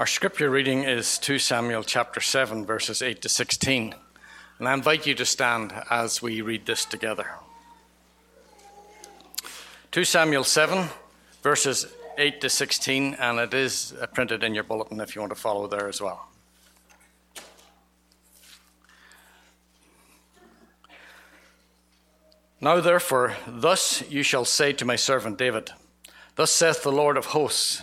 Our scripture reading is 2 Samuel chapter 7, verses 8 to 16. And I invite you to stand as we read this together. 2 Samuel 7, verses 8 to 16, and it is uh, printed in your bulletin if you want to follow there as well. Now, therefore, thus you shall say to my servant David, Thus saith the Lord of hosts,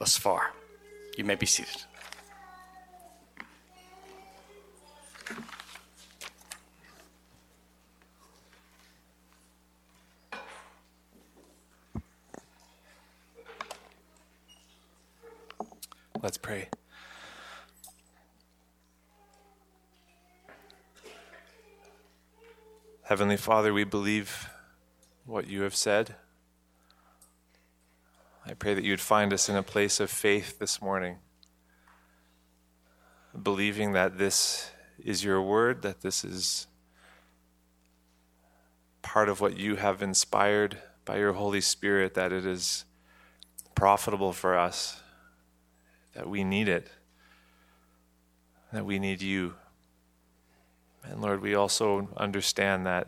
Thus far, you may be seated. Let's pray. Heavenly Father, we believe what you have said. I pray that you'd find us in a place of faith this morning, believing that this is your word, that this is part of what you have inspired by your Holy Spirit, that it is profitable for us, that we need it, that we need you. And Lord, we also understand that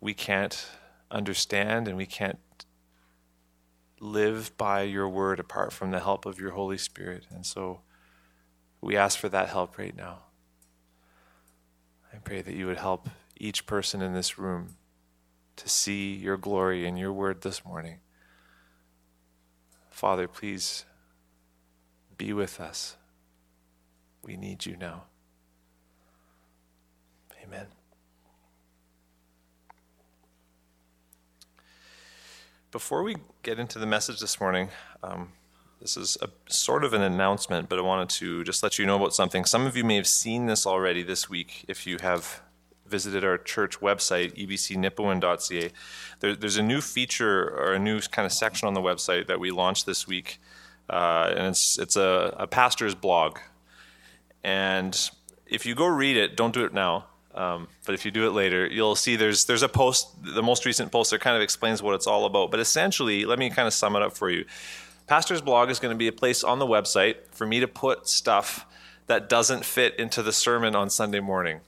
we can't understand and we can't live by your word apart from the help of your Holy Spirit. And so we ask for that help right now. I pray that you would help each person in this room to see your glory in your word this morning. Father, please be with us. We need you now. Amen. Before we get into the message this morning, um, this is a sort of an announcement, but I wanted to just let you know about something. Some of you may have seen this already this week if you have visited our church website, ebcnipawin.ca. There, there's a new feature or a new kind of section on the website that we launched this week, uh, and it's it's a, a pastor's blog. And if you go read it, don't do it now. Um, but if you do it later, you'll see there's there's a post, the most recent post that kind of explains what it's all about. But essentially, let me kind of sum it up for you. Pastor's blog is going to be a place on the website for me to put stuff that doesn't fit into the sermon on Sunday morning,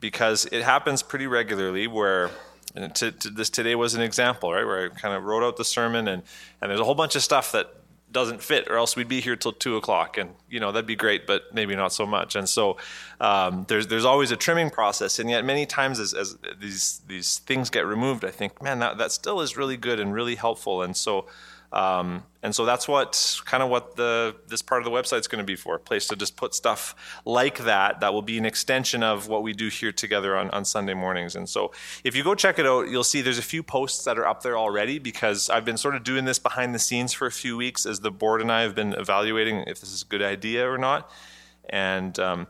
because it happens pretty regularly where. And to, to this today was an example, right? Where I kind of wrote out the sermon, and, and there's a whole bunch of stuff that doesn't fit, or else we'd be here till two o'clock, and you know that'd be great, but maybe not so much. And so um, there's there's always a trimming process, and yet many times as, as these these things get removed, I think, man, that that still is really good and really helpful. And so um, and so that's what kind of what the this part of the website is going to be for a place to just put stuff like that that will be an extension of what we do here together on, on Sunday mornings. And so if you go check it out, you'll see there's a few posts that are up there already because I've been sort of doing this behind the scenes for a few weeks as the board and I have been evaluating if this is a good idea or not. And um,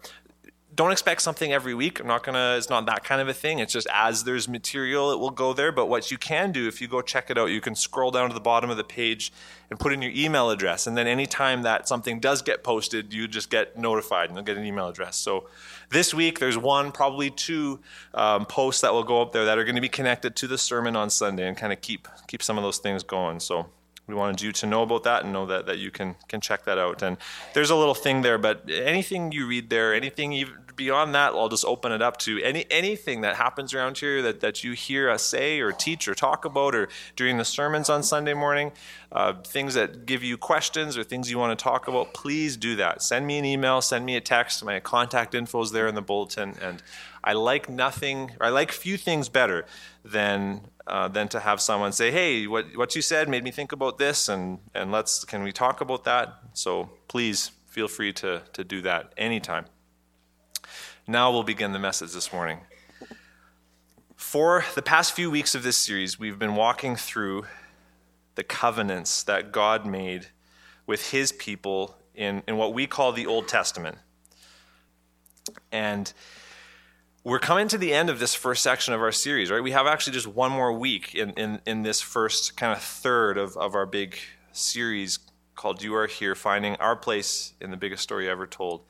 don't expect something every week. I'm not gonna. It's not that kind of a thing. It's just as there's material, it will go there. But what you can do, if you go check it out, you can scroll down to the bottom of the page and put in your email address, and then anytime that something does get posted, you just get notified and you'll get an email address. So this week, there's one, probably two um, posts that will go up there that are going to be connected to the sermon on Sunday and kind of keep keep some of those things going. So we wanted you to know about that and know that, that you can, can check that out. And there's a little thing there, but anything you read there, anything even beyond that, I'll just open it up to any anything that happens around here that, that you hear us say or teach or talk about or during the sermons on Sunday morning, uh, things that give you questions or things you want to talk about, please do that. Send me an email, send me a text. My contact info is there in the bulletin. And I like nothing, I like few things better than uh, than to have someone say, "Hey, what what you said made me think about this, and and let's can we talk about that?" So please feel free to to do that anytime. Now we'll begin the message this morning. For the past few weeks of this series, we've been walking through the covenants that God made with his people in, in what we call the Old Testament. And we're coming to the end of this first section of our series, right? We have actually just one more week in, in, in this first kind of third of, of our big series called You Are Here Finding Our Place in the Biggest Story Ever Told.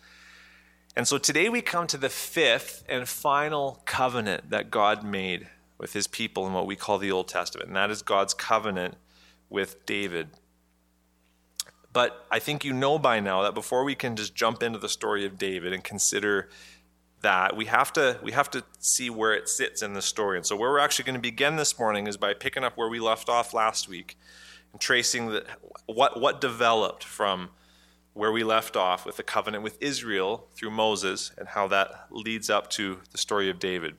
And so today we come to the fifth and final covenant that God made with his people in what we call the Old Testament, and that is God's covenant with David. But I think you know by now that before we can just jump into the story of David and consider that, we have to we have to see where it sits in the story. And so where we're actually going to begin this morning is by picking up where we left off last week and tracing the, what what developed from where we left off with the covenant with Israel through Moses and how that leads up to the story of David.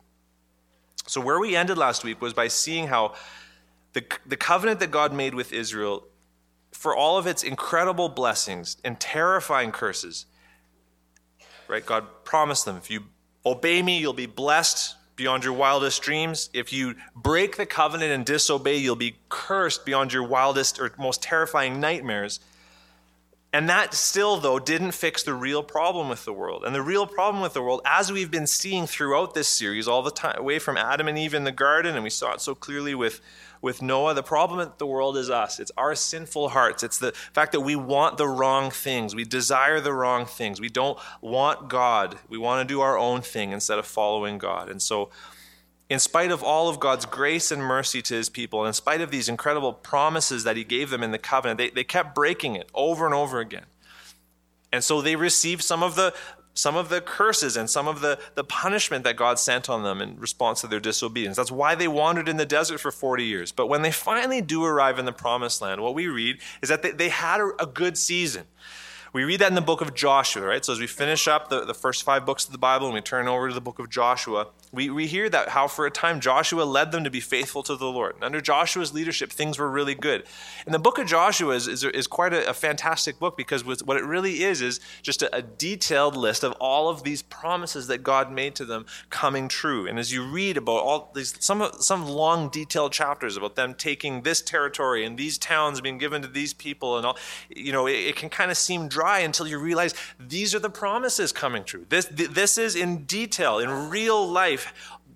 So, where we ended last week was by seeing how the, the covenant that God made with Israel, for all of its incredible blessings and terrifying curses, right? God promised them if you obey me, you'll be blessed beyond your wildest dreams. If you break the covenant and disobey, you'll be cursed beyond your wildest or most terrifying nightmares. And that still, though, didn't fix the real problem with the world. And the real problem with the world, as we've been seeing throughout this series, all the time, away from Adam and Eve in the garden, and we saw it so clearly with, with Noah, the problem with the world is us. It's our sinful hearts. It's the fact that we want the wrong things. We desire the wrong things. We don't want God. We want to do our own thing instead of following God. And so, in spite of all of God's grace and mercy to his people, and in spite of these incredible promises that he gave them in the covenant, they, they kept breaking it over and over again. And so they received some of the some of the curses and some of the, the punishment that God sent on them in response to their disobedience. That's why they wandered in the desert for 40 years. But when they finally do arrive in the promised land, what we read is that they, they had a, a good season. We read that in the book of Joshua, right? So as we finish up the, the first five books of the Bible and we turn over to the book of Joshua, we, we hear that how for a time Joshua led them to be faithful to the Lord. And under Joshua's leadership, things were really good. And the book of Joshua is, is, is quite a, a, fantastic book because what it really is is just a, a detailed list of all of these promises that God made to them coming true. And as you read about all these, some, some long detailed chapters about them taking this territory and these towns being given to these people and all, you know, it, it can kind of seem dry until you realize these are the promises coming true. This, this is in detail, in real life,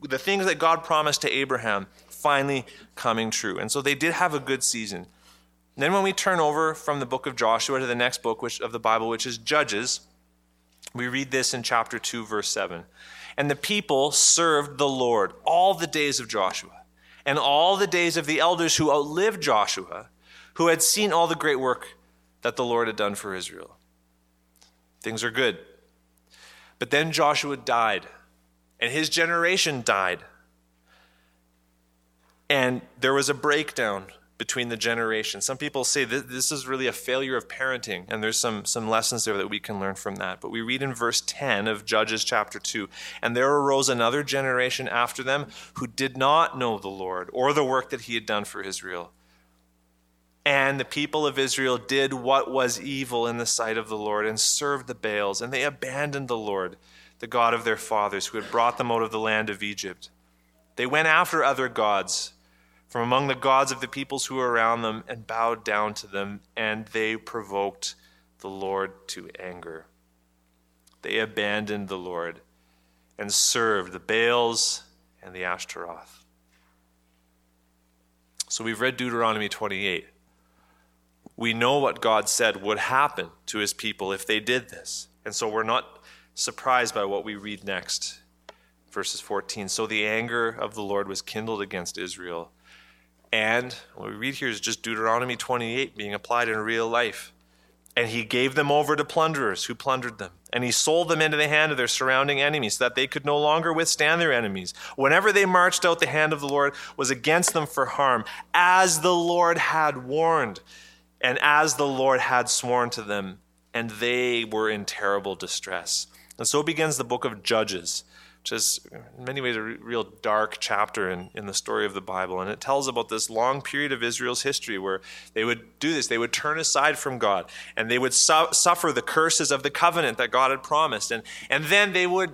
the things that God promised to Abraham finally coming true. And so they did have a good season. Then when we turn over from the book of Joshua to the next book which, of the Bible, which is Judges, we read this in chapter 2, verse 7. And the people served the Lord all the days of Joshua and all the days of the elders who outlived Joshua, who had seen all the great work that the Lord had done for Israel. Things are good. But then Joshua died, and his generation died. And there was a breakdown between the generations. Some people say that this is really a failure of parenting, and there's some, some lessons there that we can learn from that. But we read in verse 10 of Judges chapter 2 And there arose another generation after them who did not know the Lord or the work that he had done for Israel. And the people of Israel did what was evil in the sight of the Lord and served the Baals, and they abandoned the Lord, the God of their fathers, who had brought them out of the land of Egypt. They went after other gods from among the gods of the peoples who were around them and bowed down to them, and they provoked the Lord to anger. They abandoned the Lord, and served the Baals and the Ashtaroth. So we've read Deuteronomy 28. We know what God said would happen to his people if they did this. And so we're not surprised by what we read next. Verses 14. So the anger of the Lord was kindled against Israel. And what we read here is just Deuteronomy 28 being applied in real life. And he gave them over to plunderers who plundered them. And he sold them into the hand of their surrounding enemies so that they could no longer withstand their enemies. Whenever they marched out, the hand of the Lord was against them for harm, as the Lord had warned, and as the Lord had sworn to them. And they were in terrible distress. And so begins the book of Judges which is in many ways a real dark chapter in, in the story of the Bible. And it tells about this long period of Israel's history where they would do this. They would turn aside from God and they would su- suffer the curses of the covenant that God had promised. And, and then they would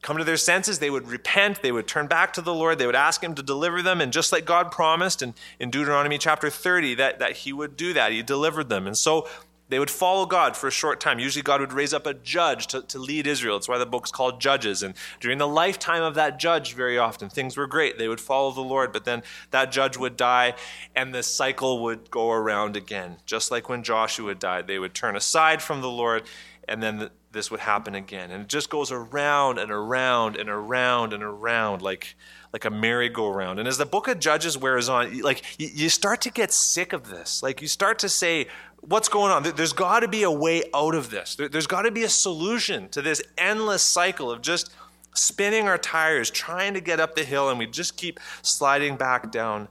come to their senses. They would repent. They would turn back to the Lord. They would ask Him to deliver them. And just like God promised in, in Deuteronomy chapter 30, that, that He would do that, He delivered them. And so they would follow God for a short time. Usually, God would raise up a judge to, to lead Israel. That's why the book's called Judges. And during the lifetime of that judge, very often, things were great. They would follow the Lord, but then that judge would die, and the cycle would go around again. Just like when Joshua died, they would turn aside from the Lord, and then this would happen again. And it just goes around and around and around and around like, like a merry-go-round. And as the book of Judges wears on, like you start to get sick of this. Like you start to say, what's going on? There's got to be a way out of this. There's got to be a solution to this endless cycle of just spinning our tires, trying to get up the hill, and we just keep sliding back down.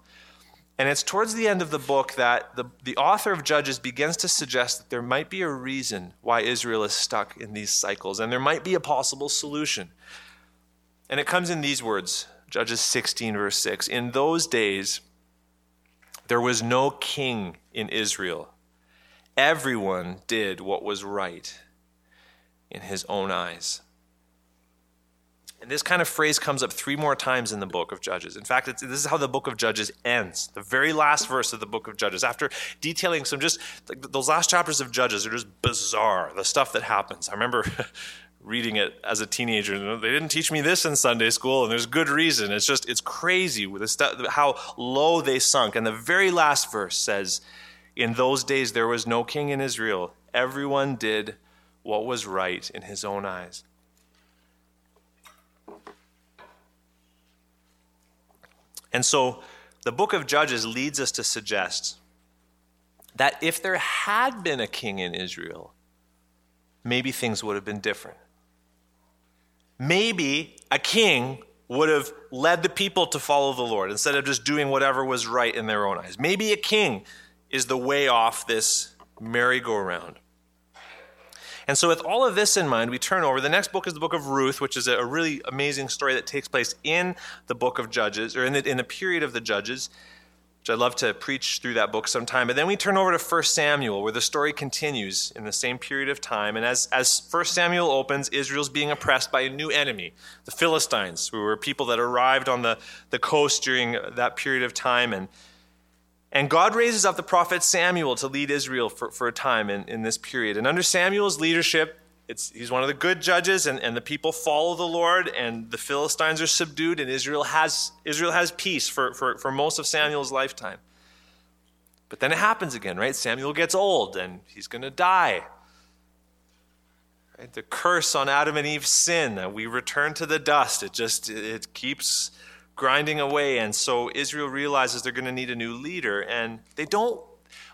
And it's towards the end of the book that the, the author of Judges begins to suggest that there might be a reason why Israel is stuck in these cycles, and there might be a possible solution. And it comes in these words Judges 16, verse 6. In those days, there was no king in Israel Everyone did what was right in his own eyes. And this kind of phrase comes up three more times in the book of Judges. In fact, this is how the book of Judges ends. The very last verse of the book of Judges, after detailing some just those last chapters of Judges are just bizarre, the stuff that happens. I remember reading it as a teenager. They didn't teach me this in Sunday school, and there's good reason. It's just, it's crazy with the how low they sunk. And the very last verse says, in those days, there was no king in Israel. Everyone did what was right in his own eyes. And so the book of Judges leads us to suggest that if there had been a king in Israel, maybe things would have been different. Maybe a king would have led the people to follow the Lord instead of just doing whatever was right in their own eyes. Maybe a king is the way off this merry-go-round. And so, with all of this in mind, we turn over. The next book is the book of Ruth, which is a really amazing story that takes place in the book of Judges, or in the, in the period of the Judges, which I'd love to preach through that book sometime. But then we turn over to 1 Samuel, where the story continues in the same period of time. And as, as 1 Samuel opens, Israel's being oppressed by a new enemy, the Philistines, who were people that arrived on the, the coast during that period of time. And and God raises up the prophet Samuel to lead Israel for, for a time in, in this period. And under Samuel's leadership, he's one of the good judges, and, and the people follow the Lord, and the Philistines are subdued, and Israel has, Israel has peace for, for, for most of Samuel's lifetime. But then it happens again, right? Samuel gets old, and he's going to die. Right? The curse on Adam and Eve's sin, we return to the dust. It just it keeps grinding away. And so Israel realizes they're going to need a new leader, and they don't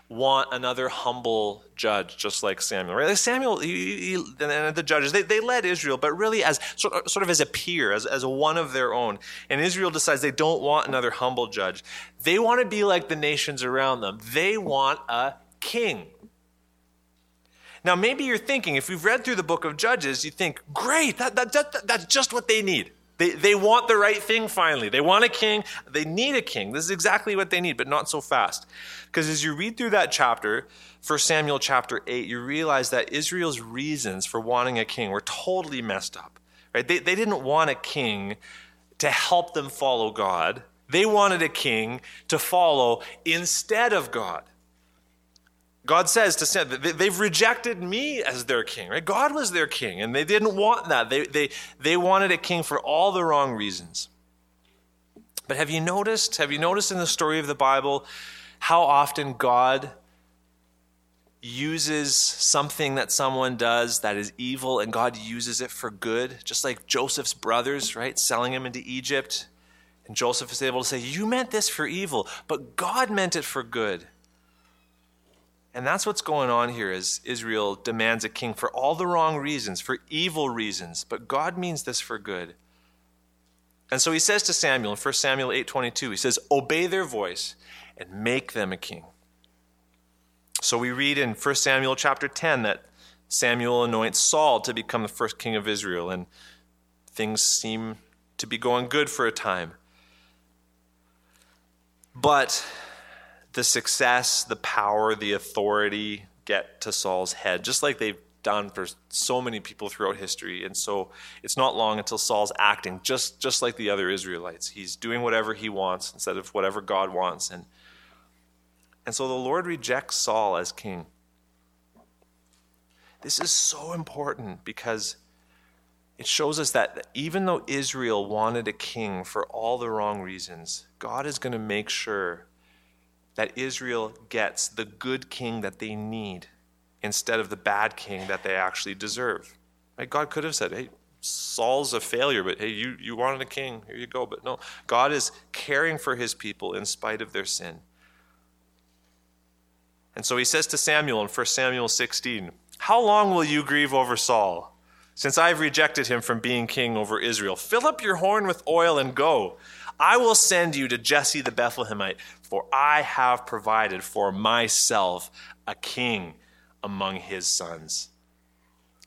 want another humble judge just like Samuel. Right? Samuel he, he, and the judges, they, they led Israel, but really as sort of, sort of as a peer, as, as one of their own. And Israel decides they don't want another humble judge. They want to be like the nations around them. They want a king. Now, maybe you're thinking, if we've read through the book of Judges, you think, great, that, that, that, that's just what they need. They, they want the right thing finally. They want a king. They need a king. This is exactly what they need, but not so fast. Because as you read through that chapter, 1 Samuel chapter 8, you realize that Israel's reasons for wanting a king were totally messed up. Right? They, they didn't want a king to help them follow God, they wanted a king to follow instead of God. God says to Samuel, they've rejected me as their king, right? God was their king, and they didn't want that. They, they, they wanted a king for all the wrong reasons. But have you noticed, have you noticed in the story of the Bible how often God uses something that someone does that is evil and God uses it for good? Just like Joseph's brothers, right? Selling him into Egypt. And Joseph is able to say, You meant this for evil, but God meant it for good. And that's what's going on here is Israel demands a king for all the wrong reasons, for evil reasons, but God means this for good. And so he says to Samuel in 1 Samuel 8:22, he says, "Obey their voice and make them a king." So we read in 1 Samuel chapter 10 that Samuel anoints Saul to become the first king of Israel and things seem to be going good for a time. But the success, the power, the authority get to Saul's head, just like they've done for so many people throughout history. And so it's not long until Saul's acting just, just like the other Israelites. He's doing whatever he wants instead of whatever God wants. And, and so the Lord rejects Saul as king. This is so important because it shows us that even though Israel wanted a king for all the wrong reasons, God is going to make sure that Israel gets the good king that they need instead of the bad king that they actually deserve. Right? God could have said, hey, Saul's a failure, but hey, you, you wanted a king, here you go. But no, God is caring for his people in spite of their sin. And so he says to Samuel in 1 Samuel 16, How long will you grieve over Saul? Since I've rejected him from being king over Israel, fill up your horn with oil and go. I will send you to Jesse the Bethlehemite, for I have provided for myself a king among his sons.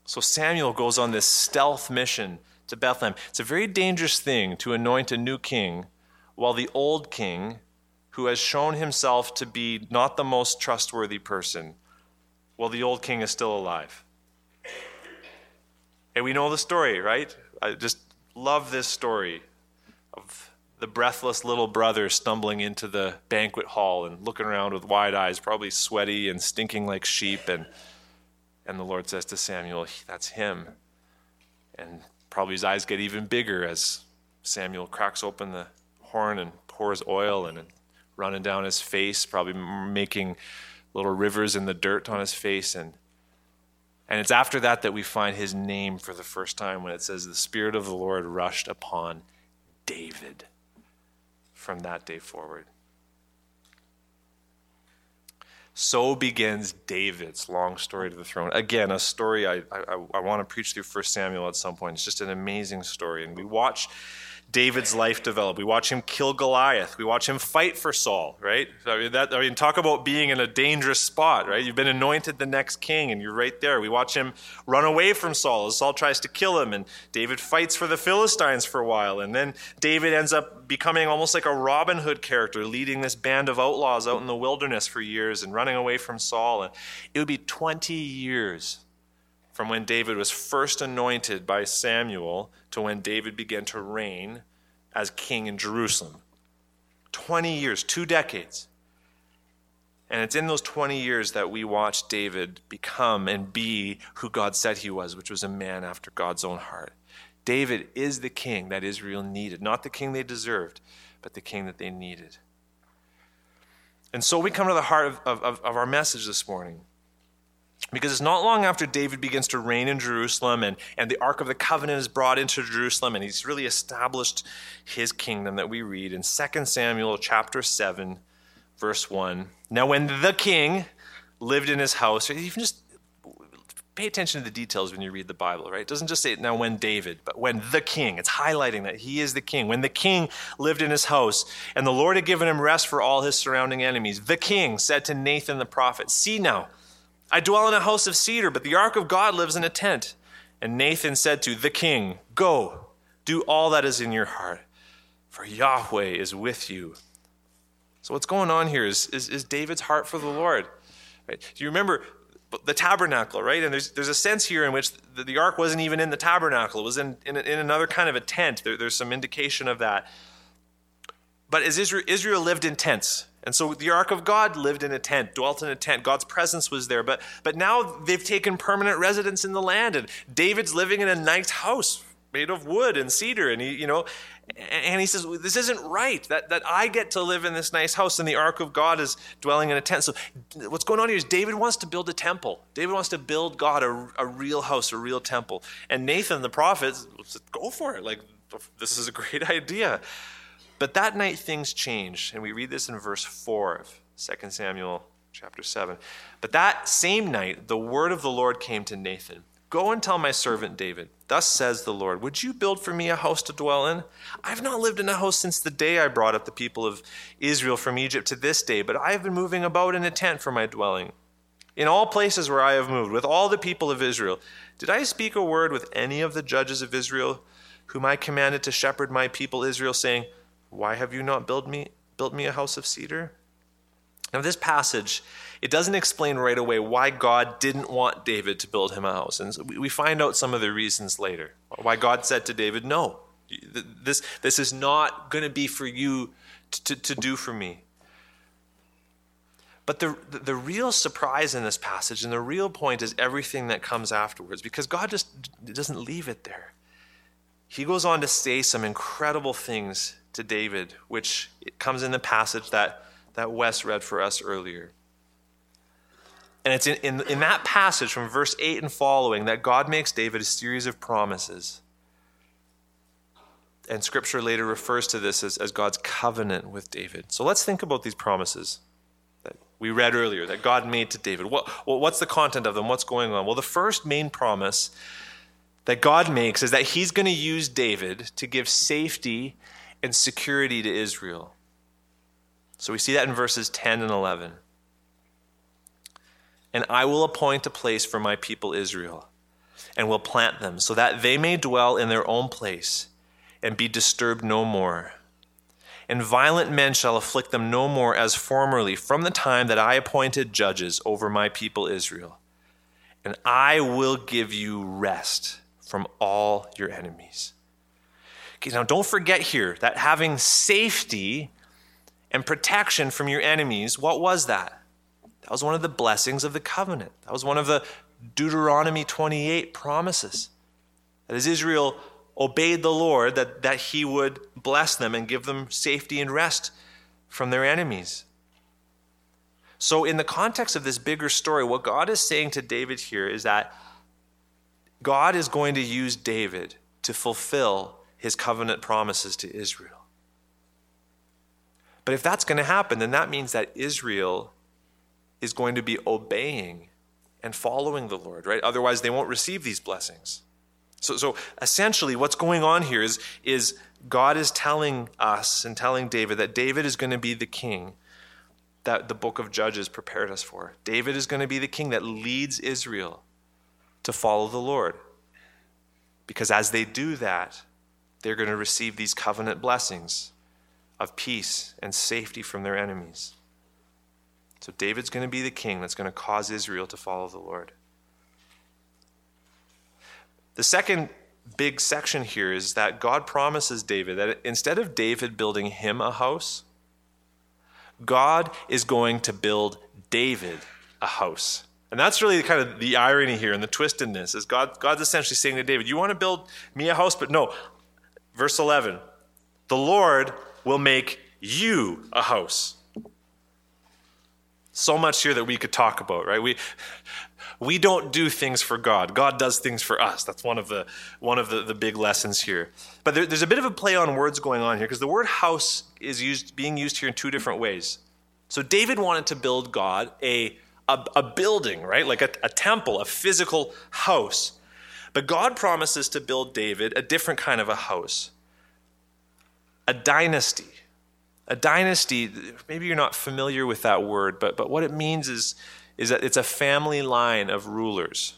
So Samuel goes on this stealth mission to Bethlehem. It's a very dangerous thing to anoint a new king while the old king, who has shown himself to be not the most trustworthy person, while the old king is still alive. And we know the story, right? I just love this story of the breathless little brother stumbling into the banquet hall and looking around with wide eyes, probably sweaty and stinking like sheep. And, and the Lord says to Samuel, That's him. And probably his eyes get even bigger as Samuel cracks open the horn and pours oil and running down his face, probably making little rivers in the dirt on his face. And, and it's after that that we find his name for the first time when it says, The Spirit of the Lord rushed upon David from that day forward. So begins David's long story to the throne. Again, a story I, I, I want to preach through First Samuel at some point. It's just an amazing story. And we watch David's life develop. We watch him kill Goliath. We watch him fight for Saul, right? I mean, that, I mean, talk about being in a dangerous spot, right? You've been anointed the next king and you're right there. We watch him run away from Saul as Saul tries to kill him and David fights for the Philistines for a while. And then David ends up becoming almost like a Robin Hood character, leading this band of outlaws out in the wilderness for years and running away from Saul. And it would be 20 years from when David was first anointed by Samuel to when David began to reign as king in Jerusalem. 20 years, two decades. And it's in those 20 years that we watch David become and be who God said he was, which was a man after God's own heart. David is the king that Israel needed, not the king they deserved, but the king that they needed. And so we come to the heart of, of, of our message this morning. Because it's not long after David begins to reign in Jerusalem and, and the Ark of the Covenant is brought into Jerusalem and he's really established his kingdom that we read in 2 Samuel chapter 7, verse 1. Now, when the king lived in his house, even just pay attention to the details when you read the Bible, right? It doesn't just say now when David, but when the king. It's highlighting that he is the king. When the king lived in his house and the Lord had given him rest for all his surrounding enemies, the king said to Nathan the prophet, See now, I dwell in a house of cedar, but the ark of God lives in a tent. And Nathan said to the king, Go, do all that is in your heart, for Yahweh is with you. So, what's going on here is, is, is David's heart for the Lord. Right? Do you remember the tabernacle, right? And there's, there's a sense here in which the, the ark wasn't even in the tabernacle, it was in, in, in another kind of a tent. There, there's some indication of that. But as Israel, Israel lived in tents, And so the ark of God lived in a tent, dwelt in a tent. God's presence was there. But, but now they've taken permanent residence in the land. And David's living in a nice house made of wood and cedar. And he, you know, and he says, This isn't right that, that I get to live in this nice house and the ark of God is dwelling in a tent. So what's going on here is David wants to build a temple. David wants to build God a, a real house, a real temple. And Nathan the prophet said, Go for it. Like, this is a great idea. But that night things changed, and we read this in verse 4 of 2 Samuel chapter 7. But that same night, the word of the Lord came to Nathan Go and tell my servant David, Thus says the Lord, Would you build for me a house to dwell in? I have not lived in a house since the day I brought up the people of Israel from Egypt to this day, but I have been moving about in a tent for my dwelling. In all places where I have moved, with all the people of Israel, did I speak a word with any of the judges of Israel, whom I commanded to shepherd my people Israel, saying, why have you not built me, built me a house of cedar? Now, this passage, it doesn't explain right away why God didn't want David to build him a house. And we find out some of the reasons later. Why God said to David, No, this, this is not going to be for you to, to do for me. But the, the real surprise in this passage and the real point is everything that comes afterwards because God just doesn't leave it there. He goes on to say some incredible things to David, which comes in the passage that, that Wes read for us earlier. And it's in, in, in, that passage from verse 8 and following that God makes David a series of promises. And scripture later refers to this as, as God's covenant with David. So let's think about these promises that we read earlier that God made to David. What, what's the content of them? What's going on? Well, the first main promise that God makes is that he's going to use David to give safety and security to Israel. So we see that in verses 10 and 11. And I will appoint a place for my people Israel, and will plant them, so that they may dwell in their own place and be disturbed no more. And violent men shall afflict them no more as formerly, from the time that I appointed judges over my people Israel. And I will give you rest from all your enemies. Now don't forget here that having safety and protection from your enemies, what was that? That was one of the blessings of the covenant. That was one of the Deuteronomy 28 promises. That as Israel obeyed the Lord, that, that he would bless them and give them safety and rest from their enemies. So, in the context of this bigger story, what God is saying to David here is that God is going to use David to fulfill his covenant promises to Israel. But if that's going to happen, then that means that Israel is going to be obeying and following the Lord, right? Otherwise, they won't receive these blessings. So, so essentially, what's going on here is, is God is telling us and telling David that David is going to be the king that the book of Judges prepared us for. David is going to be the king that leads Israel to follow the Lord. Because as they do that, they're going to receive these covenant blessings of peace and safety from their enemies. So David's going to be the king that's going to cause Israel to follow the Lord. The second big section here is that God promises David that instead of David building him a house, God is going to build David a house. And that's really kind of the irony here and the twist in this is God, God's essentially saying to David, You want to build me a house? But no, Verse 11 The Lord will make you a house. So much here that we could talk about, right? We, we don't do things for God. God does things for us. That's one of the, one of the, the big lessons here. But there, there's a bit of a play on words going on here because the word house is used, being used here in two different ways. So David wanted to build God a, a, a building, right? Like a, a temple, a physical house. But God promises to build David a different kind of a house a dynasty. A dynasty, maybe you're not familiar with that word, but, but what it means is, is that it's a family line of rulers.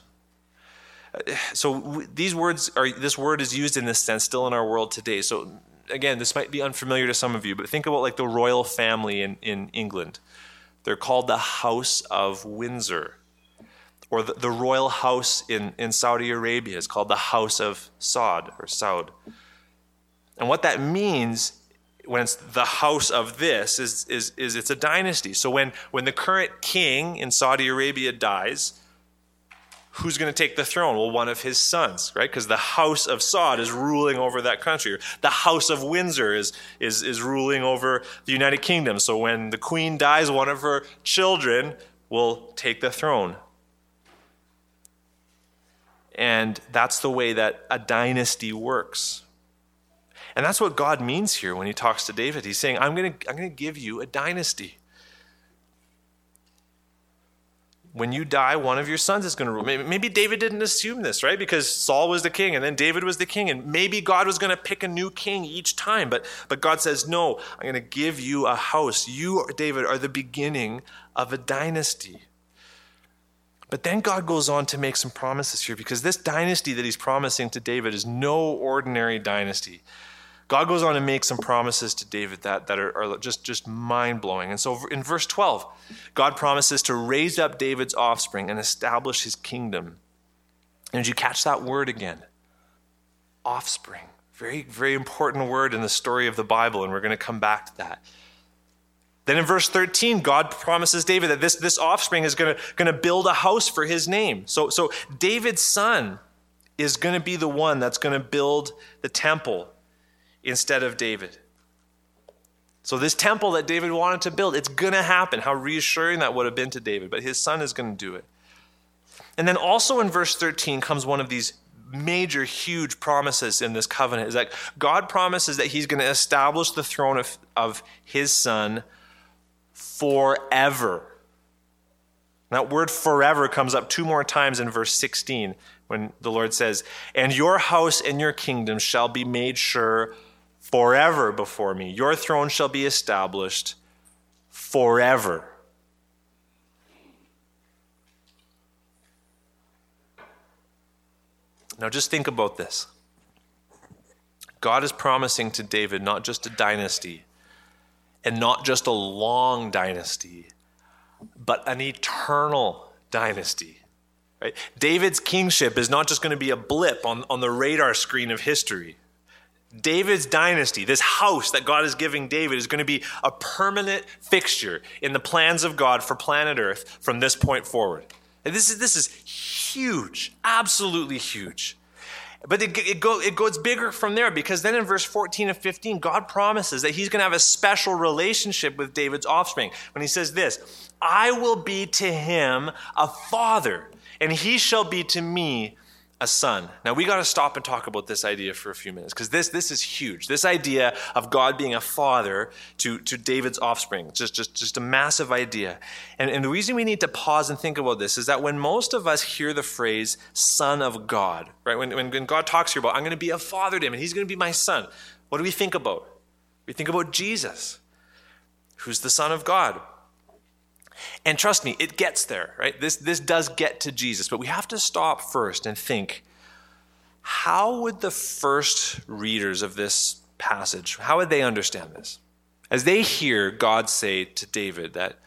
So these words are this word is used in this sense still in our world today. So again, this might be unfamiliar to some of you, but think about like the royal family in, in England. They're called the House of Windsor or the, the royal house in, in Saudi Arabia is called the House of Saud or Saud. And what that means when it's the house of this is, is, is it's a dynasty. So when, when the current king in Saudi Arabia dies, who's going to take the throne? Well, one of his sons, right? Because the house of Saud is ruling over that country. The house of Windsor is, is, is ruling over the United Kingdom. So when the queen dies, one of her children will take the throne. And that's the way that a dynasty works. And that's what God means here when he talks to David. He's saying, I'm going to I'm going to give you a dynasty. When you die, one of your sons is going to rule. Maybe, maybe David didn't assume this, right? Because Saul was the king and then David was the king. And maybe God was going to pick a new king each time. But, but God says, No, I'm going to give you a house. You, David, are the beginning of a dynasty. But then God goes on to make some promises here because this dynasty that he's promising to David is no ordinary dynasty. God goes on to make some promises to David that, that are, are just, just mind blowing. And so in verse 12, God promises to raise up David's offspring and establish his kingdom. And did you catch that word again? Offspring. Very, very important word in the story of the Bible, and we're going to come back to that. Then in verse 13, God promises David that this, this offspring is going to, build a house for his name. So, so David's son is going to be the one that's going to build the temple instead of David. So, this temple that David wanted to build, it's going to happen. How reassuring that would have been to David, but his son is going to do it. And then also in verse 13 comes one of these major, huge promises in this covenant is that God promises that he's going to establish the throne of, of his son forever. That word forever comes up two more times in verse 16 when the Lord says, And your house and your kingdom shall be made sure forever before me. Your throne shall be established forever. Now, just think about this. God is promising to David not just a dynasty and not just a long dynasty, but an eternal dynasty. Right? David's kingship is not just going to be a blip on, on the radar screen of history. David's dynasty, this house that God is giving David, is going to be a permanent fixture in the plans of God for planet Earth from this point forward. And this is, this is huge, absolutely huge. But it, it, go, it goes bigger from there because then in verse 14 and 15, God promises that he's going to have a special relationship with David's offspring. When he says this, I will be to him a father, and he shall be to me a son. Now we got to stop and talk about this idea for a few minutes because this this is huge. This idea of God being a father to, to David's offspring, just, just, just a massive idea. And, and the reason we need to pause and think about this is that when most of us hear the phrase son of God, right? When, when, when God talks here about, I'm going to be a father to him and he's going to be my son, what do we think about? We think about Jesus, who's the son of God. And trust me, it gets there, right? This, this does get to Jesus, but we have to stop first and think how would the first readers of this passage, how would they understand this? As they hear God say to David that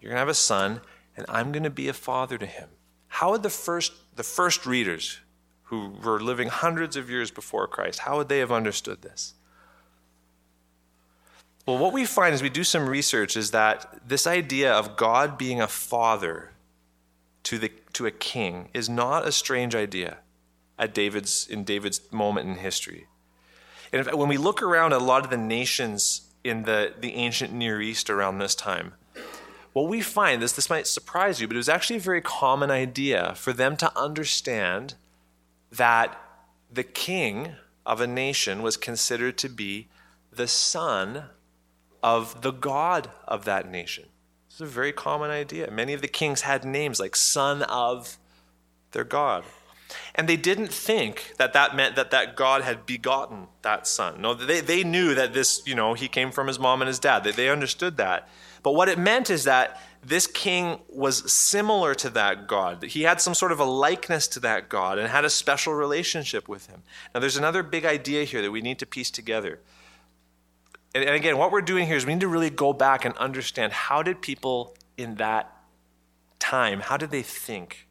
you're going to have a son and I'm going to be a father to him. How would the first, the first readers who were living hundreds of years before Christ, how would they have understood this? Well, what we find as we do some research is that this idea of God being a father to, the, to a king is not a strange idea at David's, in David's moment in history. And if, when we look around at a lot of the nations in the, the ancient Near East around this time, what we find, this, this might surprise you, but it was actually a very common idea for them to understand that the king of a nation was considered to be the son of the God of that nation. This is a very common idea. Many of the kings had names like son of their God. And they didn't think that that meant that that God had begotten that son. No, they, they knew that this, you know, he came from his mom and his dad. They, they understood that. But what it meant is that this king was similar to that God. He had some sort of a likeness to that God and had a special relationship with him. Now, there's another big idea here that we need to piece together and, and again, what we're doing here is we need to really go back and understand how did people in that time, how did they think?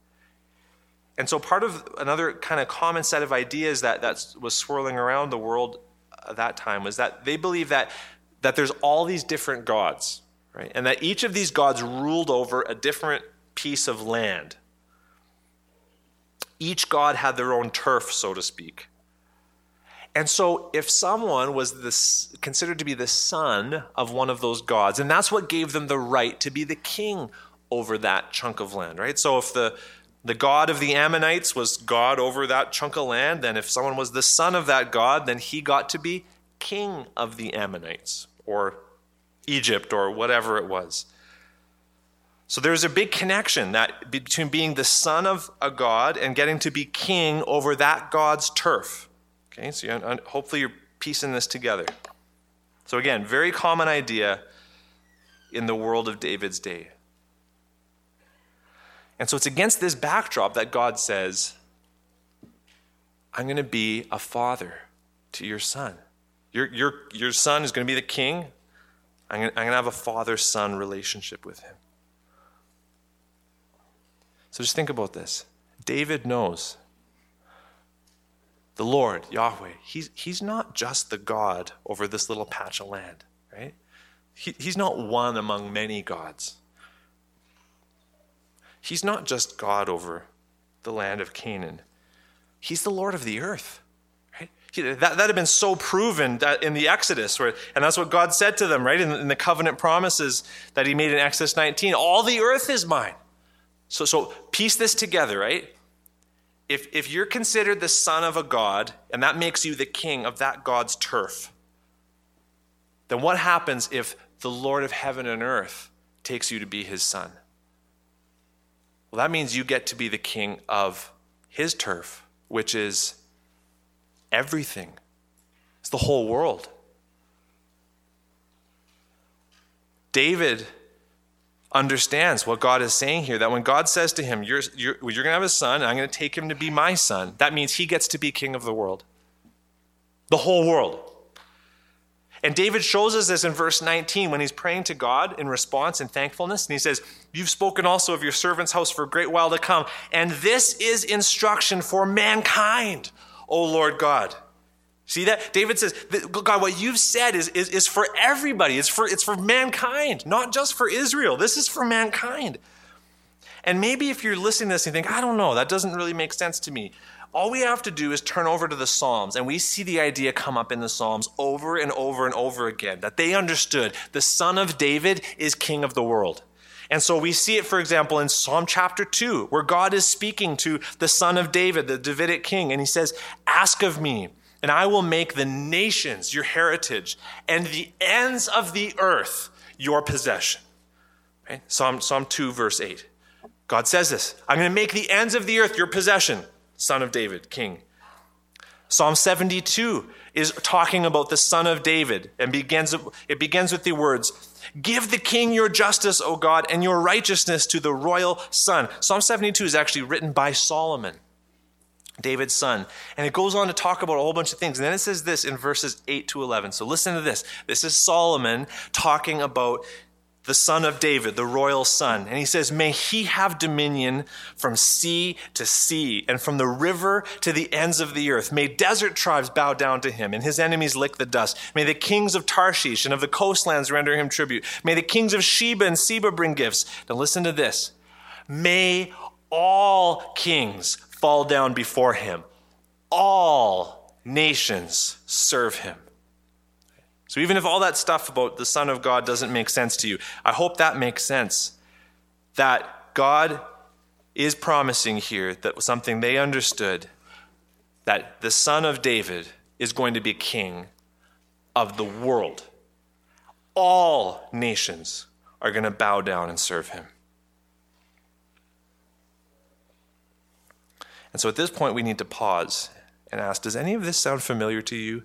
And so part of another kind of common set of ideas that, that was swirling around the world at that time was that they believed that that there's all these different gods, right? And that each of these gods ruled over a different piece of land. Each god had their own turf, so to speak. And so, if someone was this, considered to be the son of one of those gods, and that's what gave them the right to be the king over that chunk of land, right? So, if the, the god of the Ammonites was God over that chunk of land, then if someone was the son of that god, then he got to be king of the Ammonites or Egypt or whatever it was. So there's a big connection that between being the son of a god and getting to be king over that god's turf. Okay, so you, hopefully you're piecing this together. So again, very common idea in the world of David's day. And so it's against this backdrop that God says, I'm going to be a father to your son. Your, your, your son is going to be the king. I'm going, to, I'm going to have a father son relationship with him. So just think about this. David knows the Lord, Yahweh, he's, he's not just the God over this little patch of land, right? He, he's not one among many gods. He's not just God over the land of Canaan, He's the Lord of the earth. Right? that, that had been so proven in the Exodus, where, and that's what God said to them, right? In, in the covenant promises that He made in Exodus 19 all the earth is mine. So, so piece this together, right? If, if you're considered the son of a God, and that makes you the king of that God's turf, then what happens if the Lord of heaven and earth takes you to be his son? Well, that means you get to be the king of his turf, which is everything, it's the whole world. David understands what God is saying here that when God says to him, You're, you're, you're going to have a son, and I'm going to take him to be my son, that means he gets to be king of the world. The whole world. And David shows us this in verse 19 when he's praying to God in response and thankfulness. And he says, You've spoken also of your servant's house for a great while to come. And this is instruction for mankind, O Lord God. See that? David says, God, what you've said is, is, is for everybody. It's for, it's for mankind, not just for Israel. This is for mankind. And maybe if you're listening to this and you think, I don't know, that doesn't really make sense to me. All we have to do is turn over to the Psalms, and we see the idea come up in the Psalms over and over and over again that they understood the Son of David is King of the world. And so we see it, for example, in Psalm chapter 2, where God is speaking to the Son of David, the Davidic king, and he says, Ask of me and I will make the nations your heritage and the ends of the earth your possession. Psalm, Psalm 2, verse 8. God says this I'm going to make the ends of the earth your possession, son of David, king. Psalm 72 is talking about the son of David and begins, it begins with the words, Give the king your justice, O God, and your righteousness to the royal son. Psalm 72 is actually written by Solomon. David's son. And it goes on to talk about a whole bunch of things. And then it says this in verses 8 to 11. So listen to this. This is Solomon talking about the son of David, the royal son. And he says, May he have dominion from sea to sea and from the river to the ends of the earth. May desert tribes bow down to him and his enemies lick the dust. May the kings of Tarshish and of the coastlands render him tribute. May the kings of Sheba and Seba bring gifts. Now listen to this. May all kings fall down before him. All nations serve him. So, even if all that stuff about the Son of God doesn't make sense to you, I hope that makes sense. That God is promising here that something they understood that the Son of David is going to be king of the world. All nations are going to bow down and serve him. And so at this point, we need to pause and ask Does any of this sound familiar to you?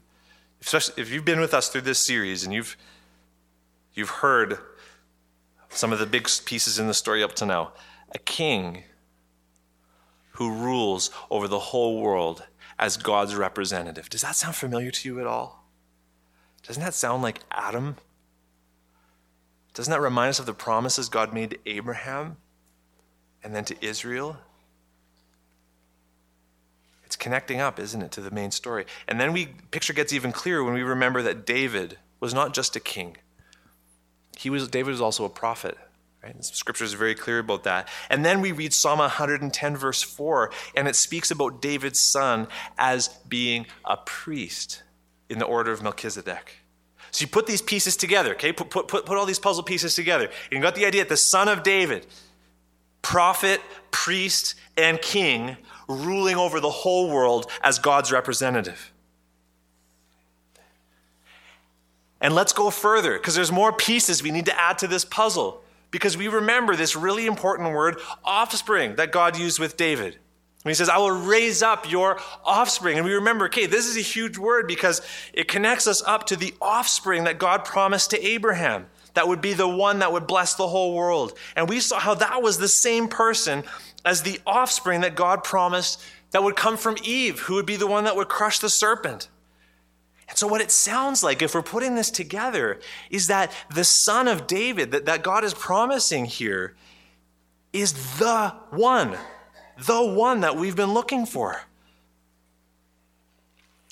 Especially if you've been with us through this series and you've, you've heard some of the big pieces in the story up to now. A king who rules over the whole world as God's representative. Does that sound familiar to you at all? Doesn't that sound like Adam? Doesn't that remind us of the promises God made to Abraham and then to Israel? It's connecting up, isn't it, to the main story? And then we picture gets even clearer when we remember that David was not just a king. He was David was also a prophet. Right? Scripture is very clear about that. And then we read Psalm 110, verse 4, and it speaks about David's son as being a priest in the order of Melchizedek. So you put these pieces together, okay? Put, put, put, put all these puzzle pieces together. And you got the idea that the son of David, prophet, priest, and king, ruling over the whole world as God's representative. And let's go further, because there's more pieces we need to add to this puzzle because we remember this really important word, offspring, that God used with David. When he says, I will raise up your offspring. And we remember, okay, this is a huge word because it connects us up to the offspring that God promised to Abraham. That would be the one that would bless the whole world. And we saw how that was the same person as the offspring that God promised that would come from Eve, who would be the one that would crush the serpent. And so, what it sounds like, if we're putting this together, is that the son of David that, that God is promising here is the one, the one that we've been looking for.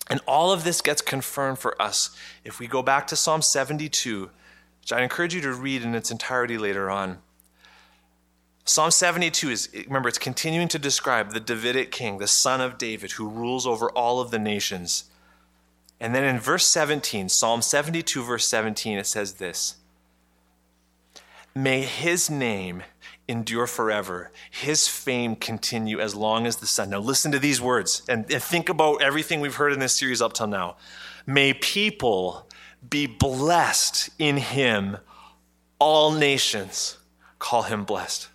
And all of this gets confirmed for us if we go back to Psalm 72, which I encourage you to read in its entirety later on. Psalm 72 is, remember, it's continuing to describe the Davidic king, the son of David, who rules over all of the nations. And then in verse 17, Psalm 72, verse 17, it says this May his name endure forever, his fame continue as long as the sun. Now, listen to these words and, and think about everything we've heard in this series up till now. May people be blessed in him, all nations call him blessed.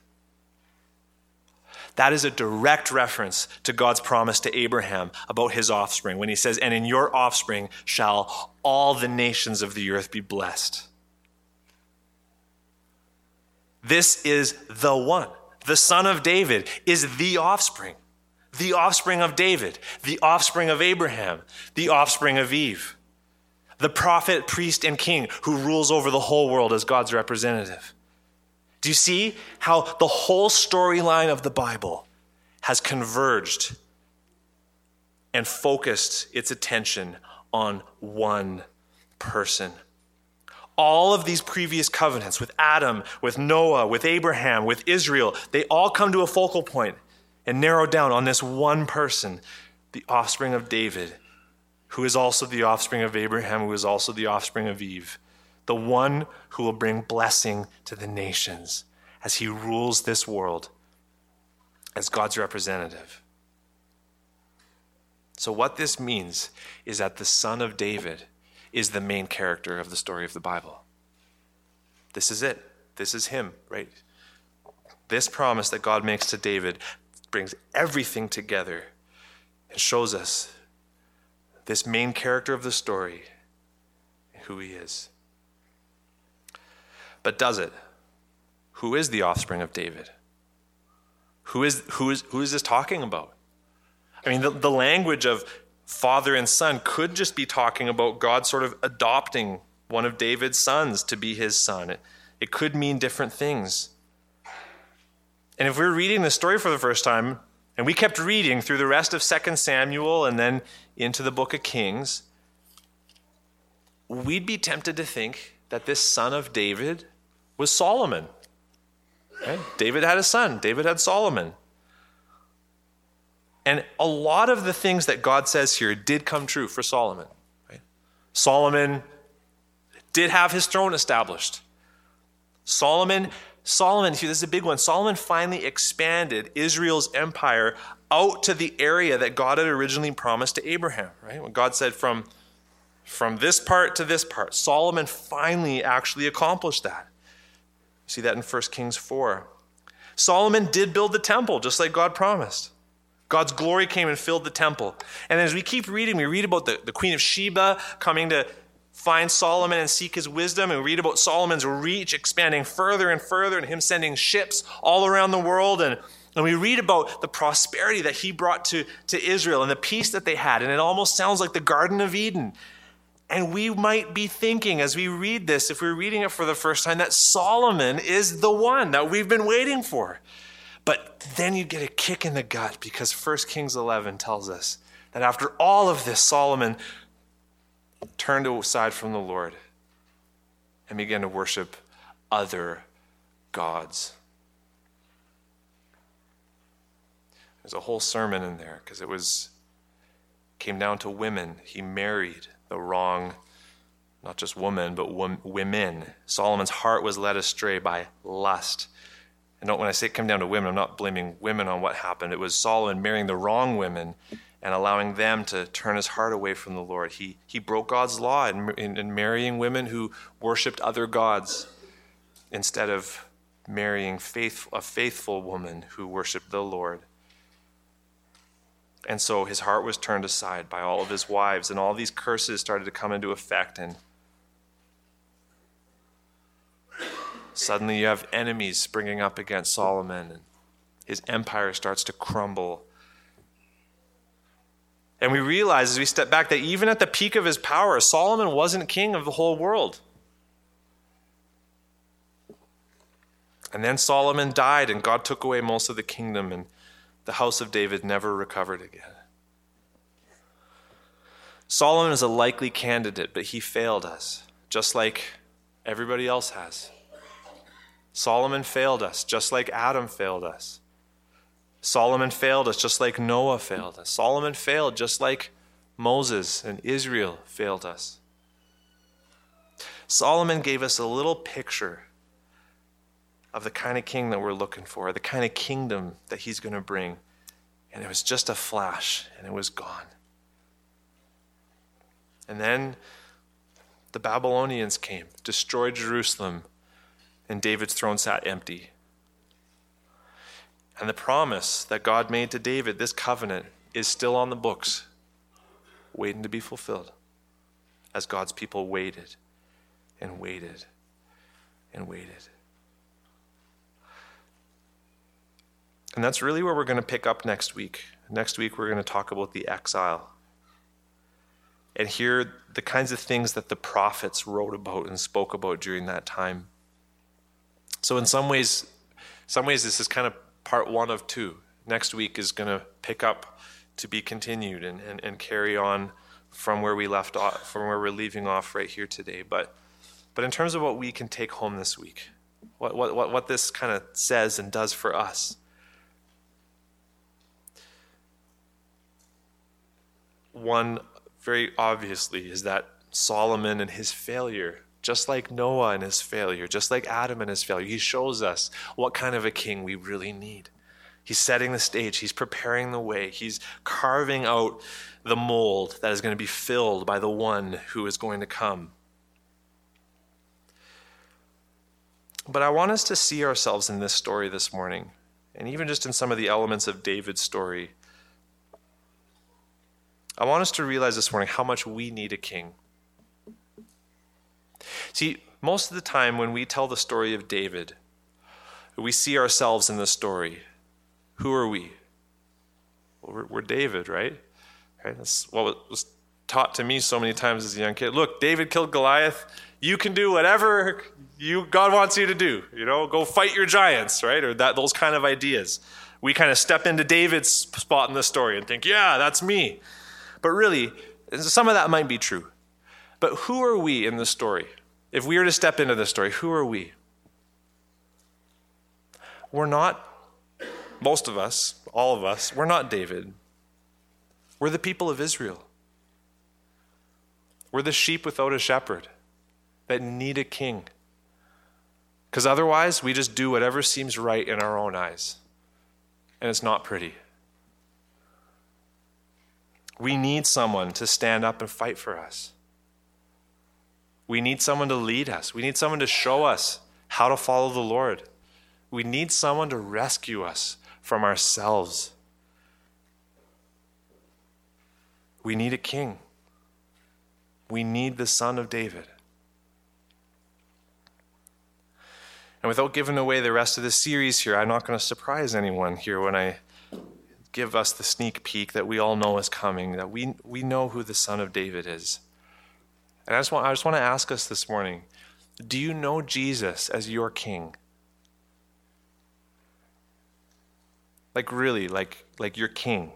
That is a direct reference to God's promise to Abraham about his offspring when he says, And in your offspring shall all the nations of the earth be blessed. This is the one. The son of David is the offspring. The offspring of David, the offspring of Abraham, the offspring of Eve. The prophet, priest, and king who rules over the whole world as God's representative. Do you see how the whole storyline of the Bible has converged and focused its attention on one person? All of these previous covenants with Adam, with Noah, with Abraham, with Israel, they all come to a focal point and narrow down on this one person, the offspring of David, who is also the offspring of Abraham, who is also the offspring of Eve the one who will bring blessing to the nations as he rules this world as God's representative. So, what this means is that the son of David is the main character of the story of the Bible. This is it. This is him, right? This promise that God makes to David brings everything together and shows us this main character of the story, who he is. But does it? Who is the offspring of David? Who is, who is, who is this talking about? I mean, the, the language of father and son could just be talking about God sort of adopting one of David's sons to be his son. It, it could mean different things. And if we we're reading the story for the first time, and we kept reading through the rest of 2 Samuel and then into the book of Kings, we'd be tempted to think that this son of David was Solomon. Okay? David had a son, David had Solomon. And a lot of the things that God says here did come true for Solomon. Right? Solomon did have his throne established. Solomon, Solomon, this is a big one. Solomon finally expanded Israel's empire out to the area that God had originally promised to Abraham, right? When God said from, from this part to this part, Solomon finally actually accomplished that. You See that in 1 Kings 4. Solomon did build the temple just like God promised. God's glory came and filled the temple. And as we keep reading, we read about the, the Queen of Sheba coming to find Solomon and seek his wisdom. And we read about Solomon's reach expanding further and further and him sending ships all around the world. And, and we read about the prosperity that he brought to, to Israel and the peace that they had. And it almost sounds like the Garden of Eden. And we might be thinking as we read this, if we're reading it for the first time, that Solomon is the one that we've been waiting for. But then you get a kick in the gut because 1 Kings 11 tells us that after all of this, Solomon turned aside from the Lord and began to worship other gods. There's a whole sermon in there because it was came down to women. He married the wrong, not just woman, but women. Solomon's heart was led astray by lust. And when I say it came down to women, I'm not blaming women on what happened. It was Solomon marrying the wrong women and allowing them to turn his heart away from the Lord. He, he broke God's law in, in, in marrying women who worshiped other gods instead of marrying a faithful woman who worshiped the Lord. And so his heart was turned aside by all of his wives, and all these curses started to come into effect. And suddenly you have enemies springing up against Solomon, and his empire starts to crumble. And we realize as we step back that even at the peak of his power, Solomon wasn't king of the whole world. And then Solomon died, and God took away most of the kingdom. And the house of David never recovered again. Solomon is a likely candidate, but he failed us, just like everybody else has. Solomon failed us, just like Adam failed us. Solomon failed us, just like Noah failed us. Solomon failed, just like Moses and Israel failed us. Solomon gave us a little picture of the kind of king that we're looking for, the kind of kingdom that he's going to bring. And it was just a flash, and it was gone. And then the Babylonians came, destroyed Jerusalem, and David's throne sat empty. And the promise that God made to David, this covenant, is still on the books, waiting to be fulfilled as God's people waited and waited and waited. And that's really where we're going to pick up next week. Next week, we're going to talk about the exile and hear the kinds of things that the prophets wrote about and spoke about during that time. So, in some ways, some ways, this is kind of part one of two. Next week is going to pick up to be continued and, and, and carry on from where we left off, from where we're leaving off right here today. But, but in terms of what we can take home this week, what, what, what this kind of says and does for us, one very obviously is that Solomon and his failure, just like Noah and his failure, just like Adam and his failure, he shows us what kind of a king we really need. He's setting the stage, he's preparing the way, he's carving out the mold that is going to be filled by the one who is going to come. But I want us to see ourselves in this story this morning, and even just in some of the elements of David's story I want us to realize this morning how much we need a king. See, most of the time when we tell the story of David, we see ourselves in the story. Who are we? Well, we're, we're, David, right? right? That's what was taught to me so many times as a young kid. Look, David killed Goliath. You can do whatever you God wants you to do. You know, go fight your giants, right? Or that those kind of ideas. We kind of step into David's spot in the story and think, yeah, that's me. But really, some of that might be true. But who are we in the story? If we were to step into this story, who are we? We're not, most of us, all of us, we're not David. We're the people of Israel. We're the sheep without a shepherd that need a king. Because otherwise, we just do whatever seems right in our own eyes. And it's not pretty. We need someone to stand up and fight for us. We need someone to lead us. We need someone to show us how to follow the Lord. We need someone to rescue us from ourselves. We need a king. We need the son of David. And without giving away the rest of the series here, I'm not going to surprise anyone here when I give us the sneak peek that we all know is coming, that we, we know who the Son of David is. And I just, want, I just want to ask us this morning do you know Jesus as your king? Like, really, like, like your king.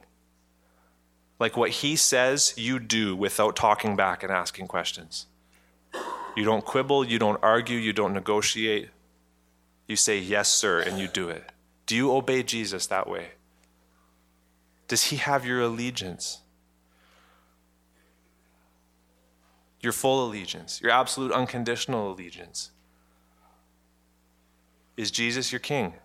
Like what he says, you do without talking back and asking questions. You don't quibble, you don't argue, you don't negotiate. You say, Yes, sir, and you do it. Do you obey Jesus that way? Does he have your allegiance? Your full allegiance, your absolute unconditional allegiance? Is Jesus your king?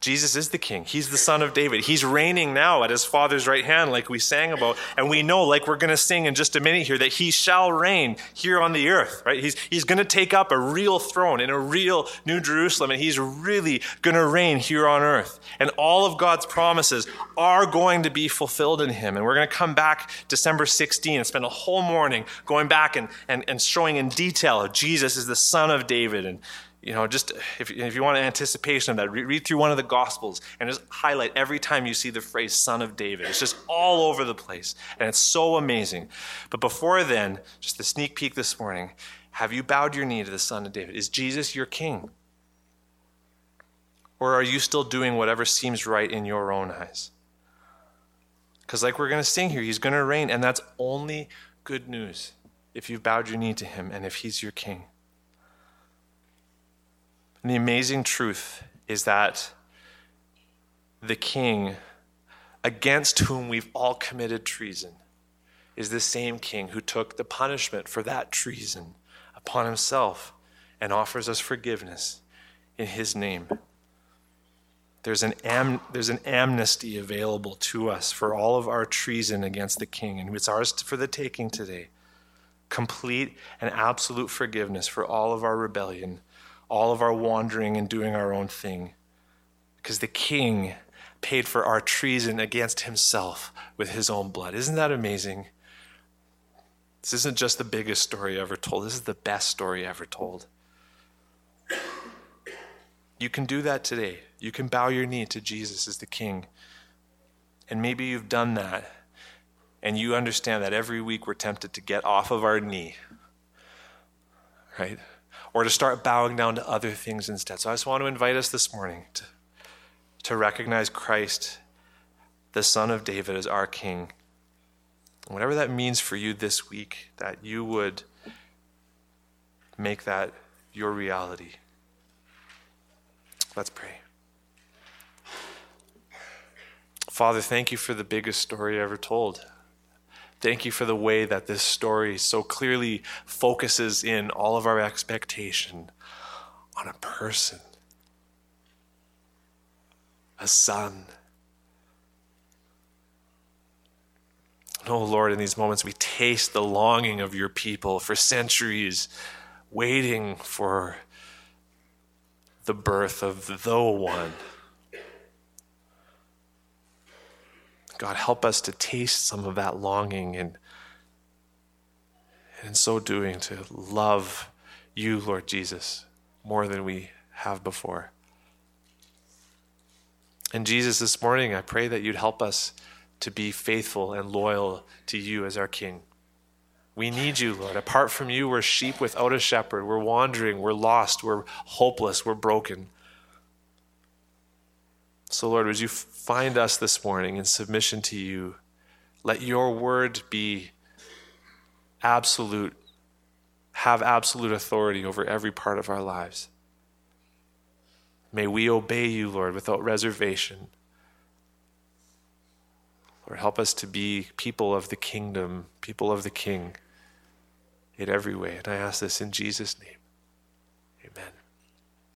Jesus is the king. He's the son of David. He's reigning now at his father's right hand, like we sang about. And we know, like we're going to sing in just a minute here, that he shall reign here on the earth, right? He's, he's going to take up a real throne in a real New Jerusalem, and he's really going to reign here on earth. And all of God's promises are going to be fulfilled in him. And we're going to come back December 16 and spend a whole morning going back and, and, and showing in detail how Jesus is the son of David and you know, just if, if you want an anticipation of that, read, read through one of the Gospels and just highlight every time you see the phrase Son of David. It's just all over the place. And it's so amazing. But before then, just the sneak peek this morning have you bowed your knee to the Son of David? Is Jesus your king? Or are you still doing whatever seems right in your own eyes? Because, like we're going to sing here, he's going to reign, and that's only good news if you've bowed your knee to him and if he's your king. And the amazing truth is that the king, against whom we've all committed treason, is the same king who took the punishment for that treason upon himself and offers us forgiveness in his name. There's an, am, there's an amnesty available to us for all of our treason against the king, and it's ours for the taking today. Complete and absolute forgiveness for all of our rebellion all of our wandering and doing our own thing. Because the king paid for our treason against himself with his own blood. Isn't that amazing? This isn't just the biggest story ever told, this is the best story ever told. You can do that today. You can bow your knee to Jesus as the king. And maybe you've done that, and you understand that every week we're tempted to get off of our knee, right? Or to start bowing down to other things instead. So I just want to invite us this morning to, to recognize Christ, the Son of David, as our King. Whatever that means for you this week, that you would make that your reality. Let's pray. Father, thank you for the biggest story ever told. Thank you for the way that this story so clearly focuses in all of our expectation on a person, a son. Oh Lord, in these moments we taste the longing of your people for centuries, waiting for the birth of the one. God, help us to taste some of that longing and, and in so doing to love you, Lord Jesus, more than we have before. And Jesus, this morning, I pray that you'd help us to be faithful and loyal to you as our King. We need you, Lord. Apart from you, we're sheep without a shepherd. We're wandering, we're lost, we're hopeless, we're broken. So, Lord, would you find us this morning in submission to you? Let your word be absolute, have absolute authority over every part of our lives. May we obey you, Lord, without reservation. Lord, help us to be people of the kingdom, people of the King in every way. And I ask this in Jesus' name.